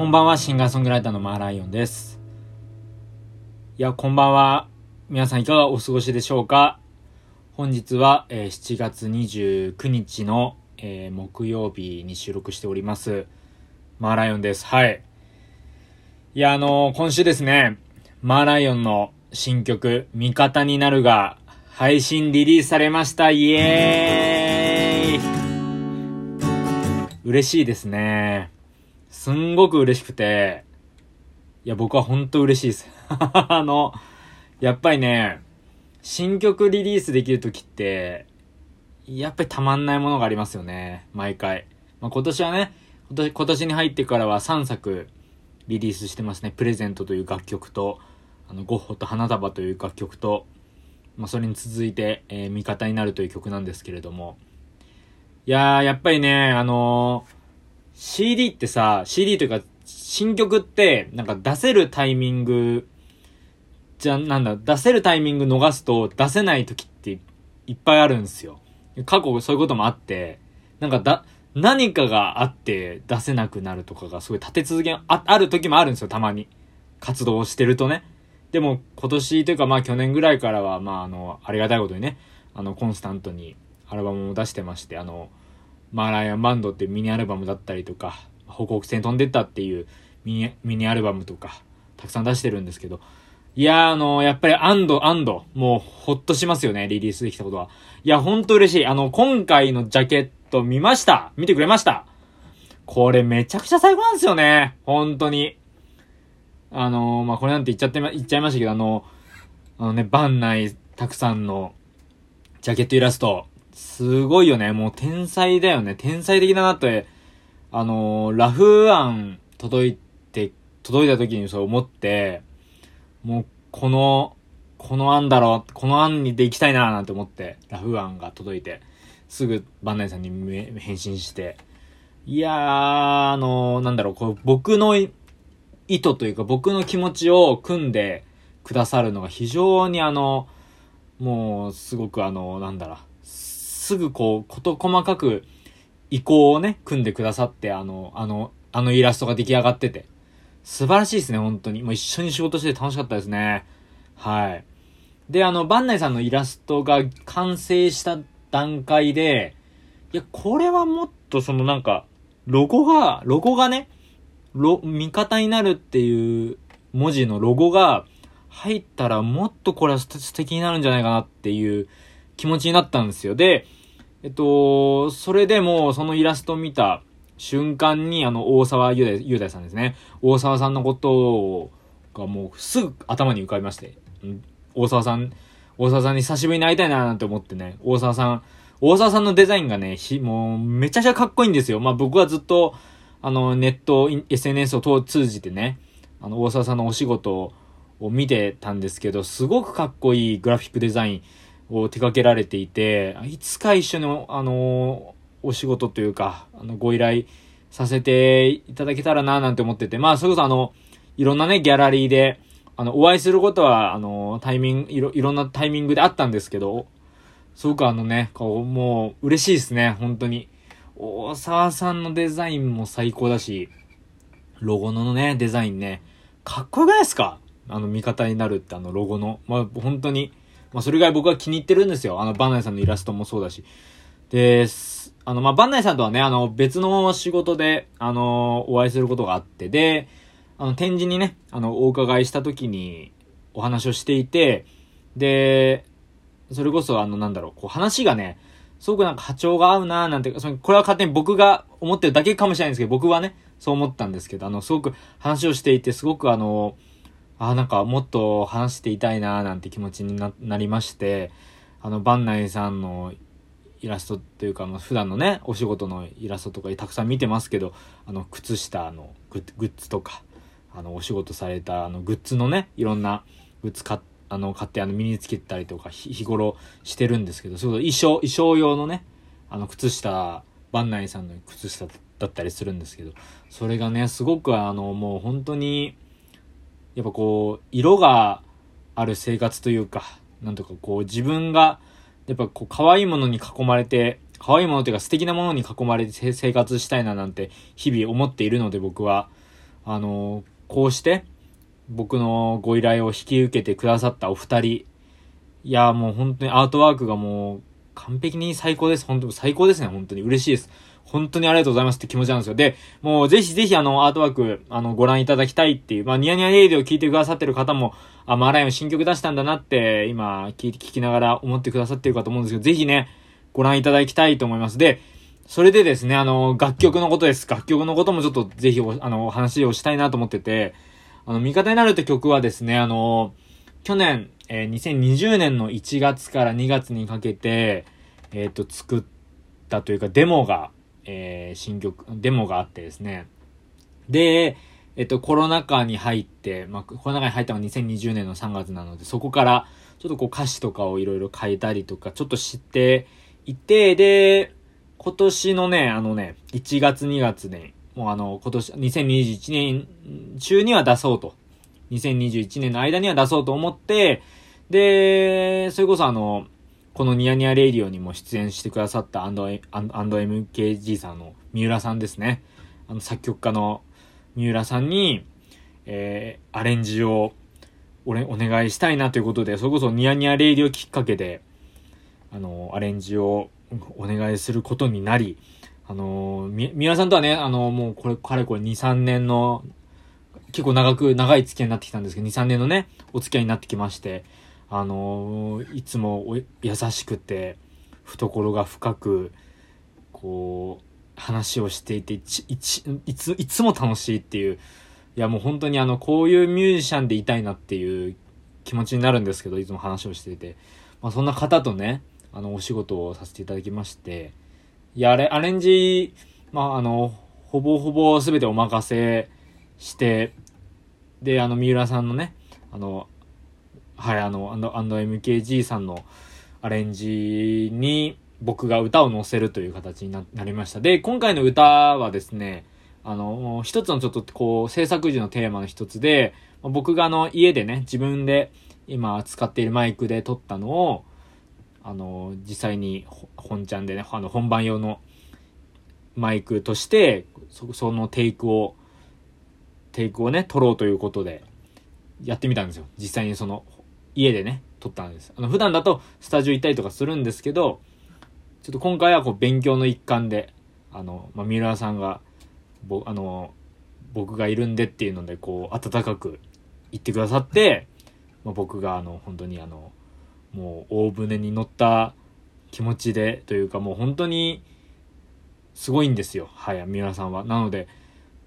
こんばんは、シンガーソングライターのマーライオンです。いや、こんばんは。皆さんいかがお過ごしでしょうか？本日は、えー、7月29日の、えー、木曜日に収録しております。マーライオンです。はい。いや、あのー、今週ですね、マーライオンの新曲、味方になるが、配信リリースされました。イエーイ嬉しいですね。すんごく嬉しくて、いや、僕は本当嬉しいです。あの、やっぱりね、新曲リリースできるときって、やっぱりたまんないものがありますよね。毎回。まあ、今年はね、今年今年に入ってからは3作リリースしてますね。プレゼントという楽曲と、あの、ゴッホと花束という楽曲と、まあ、それに続いて、えー、味方になるという曲なんですけれども。いやー、やっぱりね、あのー CD ってさ、CD というか、新曲って、なんか出せるタイミング、じゃ、なんだ、出せるタイミング逃すと出せない時っていっぱいあるんですよ。過去そういうこともあって、なんかだ、何かがあって出せなくなるとかがすごい立て続けあ、ある時もあるんですよ、たまに。活動してるとね。でも今年というかまあ去年ぐらいからはまああの、ありがたいことにね、あの、コンスタントにアルバムを出してまして、あの、マーライアンバンドってミニアルバムだったりとか、報告戦飛んでったっていうミニミニアルバムとか、たくさん出してるんですけど、いやあの、やっぱり安堵、安堵。もう、ほっとしますよね、リリースできたことは。いや、ほんと嬉しい。あの、今回のジャケット見ました見てくれましたこれめちゃくちゃ最高なんですよね。本当に。あのまあ、これなんて言っちゃって、言っちゃいましたけど、あの、あのね、バン内たくさんのジャケットイラスト、すごいよね。もう天才だよね。天才的だなって、あのー、ラフ案届いて、届いた時にそう思って、もうこの、この案だろう、この案にで行きたいななんて思って、ラフ案が届いて、すぐバンナイさんに返信して、いやー、あのー、なんだろう、こう僕の意図というか僕の気持ちを組んでくださるのが非常にあの、もうすごくあの、なんだろう、すぐこう、こと細かく意向をね、組んでくださって、あの、あの、あのイラストが出来上がってて。素晴らしいですね、本当に。もう一緒に仕事して楽しかったですね。はい。で、あの、バンナイさんのイラストが完成した段階で、いや、これはもっとそのなんか、ロゴが、ロゴがね、ロ、味方になるっていう文字のロゴが入ったらもっとこれは素敵になるんじゃないかなっていう気持ちになったんですよ。で、えっと、それでも、そのイラストを見た瞬間に、あの、大沢雄大雄大さんですね。大沢さんのことがもうすぐ頭に浮かびまして、大沢さん、大沢さんに久しぶりに会いたいななんて思ってね、大沢さん、大沢さんのデザインがね、もう、めちゃくちゃかっこいいんですよ。まあ僕はずっと、あの、ネット、SNS を通じてね、あの、大沢さんのお仕事を見てたんですけど、すごくかっこいいグラフィックデザイン、を手掛けられていて、いつか一緒に、あの、お仕事というか、あの、ご依頼させていただけたらな、なんて思ってて、まあ、それこそあの、いろんなね、ギャラリーで、あの、お会いすることは、あの、タイミング、いろ、いろんなタイミングであったんですけど、すごくあのね、こう、もう、嬉しいですね、本当に。大沢さんのデザインも最高だし、ロゴのね、デザインね、かっこよくないですか？あの、味方になるってあの、ロゴの。まあ、本当に、まあ、それぐらい僕は気に入ってるんですよ。あの、バンナイさんのイラストもそうだし。で、あの、まあ、バンナイさんとはね、あの、別の仕事で、あの、お会いすることがあって、で、あの、展示にね、あの、お伺いした時にお話をしていて、で、それこそ、あの、なんだろう、こう、話がね、すごくなんか波長が合うなーなんて、そのこれは勝手に僕が思ってるだけかもしれないんですけど、僕はね、そう思ったんですけど、あの、すごく話をしていて、すごくあの、あなんかもっと話していたいななんて気持ちになりまして、あの、バンナイさんのイラストっていうか、まあ、普段のね、お仕事のイラストとかたくさん見てますけど、あの、靴下のグッズとか、あの、お仕事された、あの、グッズのね、いろんなグッズ買あの、買ってあの、身につけたりとか、日頃してるんですけど、そう衣装、衣装用のね、あの、靴下、バンナイさんの靴下だったりするんですけど、それがね、すごくあの、もう本当に、やっぱこう、色がある生活というか、なんとかこう自分が、やっぱこう可愛いものに囲まれて、可愛いものというか素敵なものに囲まれて生活したいななんて日々思っているので僕は、あの、こうして、僕のご依頼を引き受けてくださったお二人。いや、もう本当にアートワークがもう完璧に最高です。本当に最高ですね。本当に嬉しいです。本当にありがとうございますって気持ちなんですよ。で、もうぜひぜひあの、アートワーク、あの、ご覧いただきたいっていう、まあ、ニヤニヤレイディを聞いてくださってる方も、あ、マーライオン新曲出したんだなって、今、聞いて、聞きながら思ってくださってるかと思うんですけど、ぜひね、ご覧いただきたいと思います。で、それでですね、あの、楽曲のことです。楽曲のこともちょっとぜひあの、話をしたいなと思ってて、あの、味方になるって曲はですね、あの、去年、えー、2020年の1月から2月にかけて、えっ、ー、と、作ったというか、デモが、えー、新曲、デモがあってですね。で、えっと、コロナ禍に入って、まあ、コロナ禍に入ったのが2020年の3月なので、そこから、ちょっとこう歌詞とかをいろいろ変えたりとか、ちょっと知っていて、で、今年のね、あのね、1月2月ね、もうあの、今年、2021年中には出そうと。2021年の間には出そうと思って、で、それこそあの、このニヤニヤレイディオにも出演してくださった &MKG さんの三浦さんですね。あの作曲家の三浦さんに、えー、アレンジをおお願いしたいなということで、それこそニヤニヤレイディオきっかけで、あの、アレンジをお願いすることになり、あの、み、三浦さんとはね、あの、もうこれ、かれこれ2、3年の、結構長く、長い付き合いになってきたんですけど、2、3年のね、お付き合いになってきまして、あのいつも優しくて懐が深くこう話をしていていちいちいついつも楽しいっていういやもう本当にあのこういうミュージシャンでいたいなっていう気持ちになるんですけどいつも話をしていて、まあ、そんな方とねあのお仕事をさせていただきましていやあれアレンジまああのほぼほぼ全てお任せしてであの三浦さんのねあのはい、あの、アンド &MKG さんのアレンジに僕が歌を載せるという形になりました。で、今回の歌はですね、あの、一つのちょっとこう、制作時のテーマの一つで、僕があの、家でね、自分で今使っているマイクで撮ったのを、あの、実際に本ちゃんでね、あの、本番用のマイクとして、そそのテイクを、テイクをね、撮ろうということで、やってみたんですよ。実際にその家でね、撮ったんです。あの、普段だとスタジオ行ったりとかするんですけど、ちょっと今回はこう勉強の一環で、あの、まあ、三浦さんが、ぼ、あの、僕がいるんでっていうので、こう、温かく言ってくださって、まあ、僕があの、本当にあの、もう大船に乗った気持ちで、というかもう本当に、すごいんですよ。はい、三浦さんは。なので、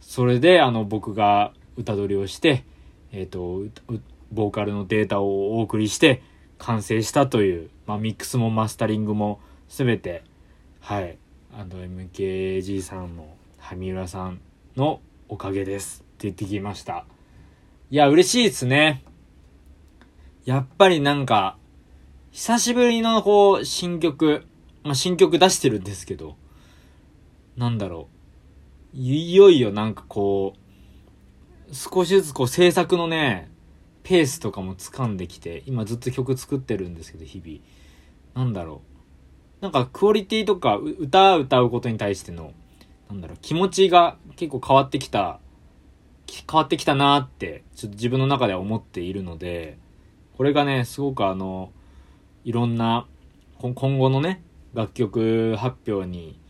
それで、あの、僕が歌取りをして、えっ、ー、と、ボーカルのデータをお送りして完成したという、まあ、ミックスもマスタリングも全て、はい、あの MKG さんの、はみうらさんのおかげですって言ってきました。いや、嬉しいですね。やっぱりなんか、久しぶりのこう、新曲、まあ、新曲出してるんですけど、なんだろう。いよいよなんかこう、少しずつこう制作のね、ペースとかも掴んできて、今ずっと曲作ってるんですけど、日々。なんだろう。なんかクオリティとか歌歌うことに対しての、なんだろう、気持ちが結構変わってきた、変わってきたなーって、ちょっと自分の中では思っているので、これがね、すごくあの、いろんな、今後のね、楽曲発表に、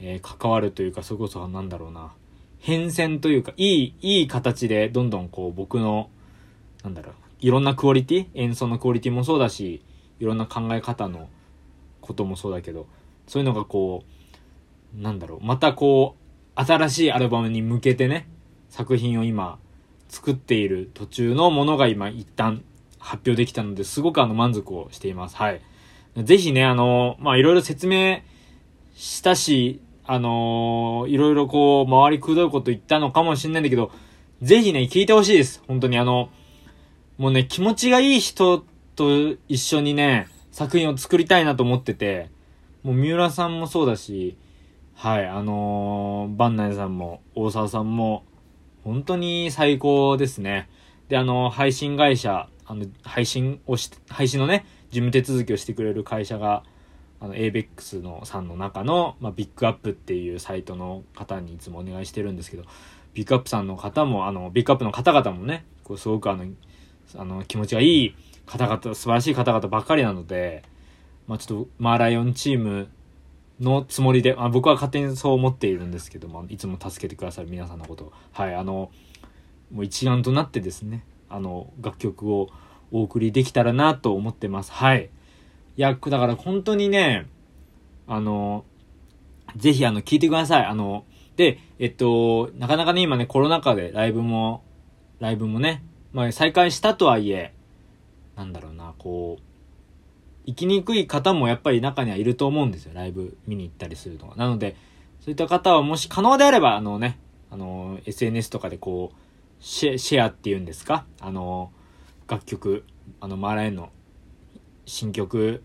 えー、関わるというか、それこそなんだろうな、変遷というか、いい、いい形でどんどんこう僕のなんだろう、いろんなクオリティ？演奏のクオリティもそうだし、いろんな考え方のこともそうだけど、そういうのがこう、なんだろう、またこう、新しいアルバムに向けてね、作品を今、作っている途中のものが今一旦発表できたので、すごくあの満足をしています。はい。ぜひね、あの、まあ、いろいろ説明したし、あのいろいろこう、周りくどいこと言ったのかもしれないんだけど、ぜひね、聞いてほしいです。本当にあの、もうね、気持ちがいい人と一緒にね、作品を作りたいなと思ってて、もう三浦さんもそうだし、はい、あのー、バンナイさんも、大沢さんも、本当に最高ですね。で、あのー、配信会社、あの、配信をし、配信のね、事務手続きをしてくれる会社が、あの、ABEX のさんの中の、まあ、ビッグアップっていうサイトの方にいつもお願いしてるんですけど、ビッグアップさんの方も、あの、ビッグアップの方々もね、こう、すごくあの、あの、気持ちがいい方々、素晴らしい方々ばっかりなので、まあちょっと、マーライオンチームのつもりで、あ僕は勝手にそう思っているんですけども、いつも助けてくださる皆さんのこと、はい、あの、もう一丸となってですね、あの、楽曲をお送りできたらなと思ってます。はい。いや、だから本当にね、あの、ぜひあの、聞いてください。あの、で、えっと、なかなかね、今ね、コロナ禍でライブも、ライブもね、まあ再開したとはいえ、なんだろうな、こう、行きにくい方もやっぱり中にはいると思うんですよ。ライブ見に行ったりするのが。なので、そういった方はもし可能であれば、あのね、あの、SNS とかでこう、シェシェアっていうんですか？あの、楽曲、あの、マーラインの新曲、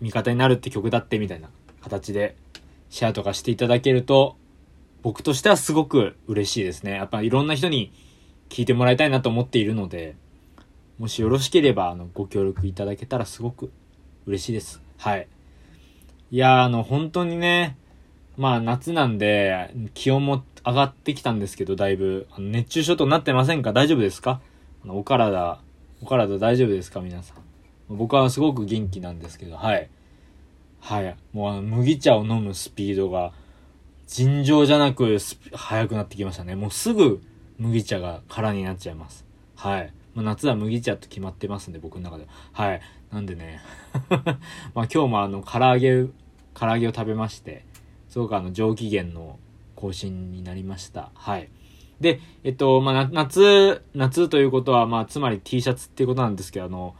味方になるって曲だってみたいな形でシェアとかしていただけると、僕としてはすごく嬉しいですね。やっぱいろんな人に聞いてもらいたいなと思っているので、もしよろしければ、あの、ご協力いただけたらすごく嬉しいです。はい。いやあの、本当にね、まあ夏なんで、気温も上がってきたんですけど、だいぶ。熱中症となってませんか？大丈夫ですか？お体、お体大丈夫ですか？皆さん。僕はすごく元気なんですけど、はい。はい。もうあの、麦茶を飲むスピードが、尋常じゃなく速くなってきましたね。もうすぐ麦茶が空になっちゃいます。はい。まあ、夏は麦茶と決まってますんで、僕の中では。はい。なんでね まあ今日もあの、唐揚げ、唐揚げを食べまして、すごくあの、上機嫌の更新になりました。はい。で、えっと、まあ、夏、夏ということは、まあ、つまり T シャツっていうことなんですけど、あの、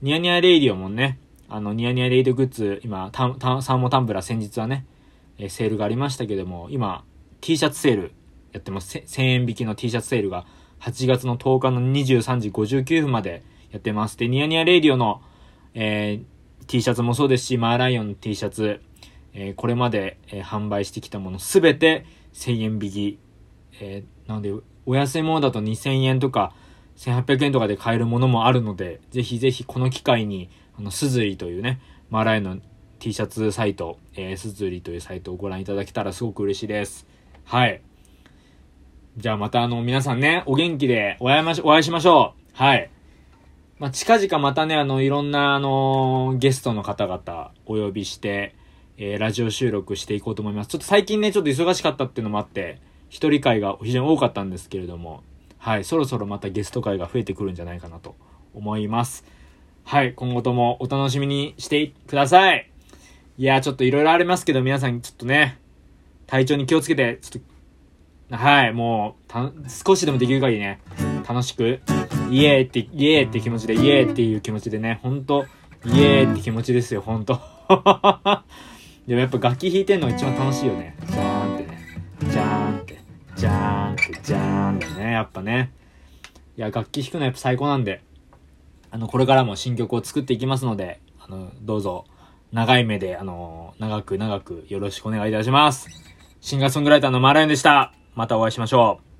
ニヤニヤレイディオもね、あの、ニヤニヤレイドグッズ、今、サーモタンブラー先日はね、えセールがありましたけども、今、T シャツセールやってます。1000円引きの T シャツセールが8月の10日の23時59分までやってます。で、ニヤニヤレイディオの、えー、T シャツもそうですし、マーライオンの T シャツ、えー、これまで、えー、販売してきたものすべて1000円引き。えー、なので、お安いものだと2000円とか1800円とかで買えるものもあるので、ぜひぜひこの機会に、あの、すずりというね、マーライオンの T シャツサイト、えー、すずりというサイトをご覧いただけたらすごく嬉しいです。はい。じゃあまたあの、皆さんね、お元気でお会いまし、お会いしましょう。はい。まあ、近々またね、あの、いろんなあの、ゲストの方々お呼びして、えー、ラジオ収録していこうと思います。ちょっと最近ね、ちょっと忙しかったっていうのもあって、一人会が非常に多かったんですけれども、はい、そろそろまたゲスト会が増えてくるんじゃないかなと思います。はい、今後ともお楽しみにしてください。いや、ちょっといろいろありますけど、皆さんちょっとね、体調に気をつけて、ちょっと、はい、もう、少しでもできる限りね、楽しく、イエーって、イエーって気持ちで、イエーっていう気持ちでね、ほんと、イエーって気持ちですよ、ほんと。でもやっぱ楽器弾いてんのが一番楽しいよね。ジャーンってね。ジャーンって。ジャーンって、ジャーンってね。やっぱね。いや、楽器弾くのはやっぱ最高なんで。あの、これからも新曲を作っていきますので、あの、どうぞ、長い目で、あの、長く長くよろしくお願いいたします。シンガーソングライターのマーラインでした。またお会いしましょう。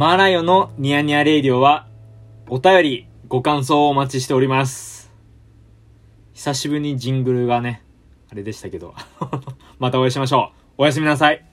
マーライオンのニヤニヤレイディオは、お便り、ご感想をお待ちしております。久しぶりにジングルがね、あれでしたけど。またお会いしましょう。おやすみなさい。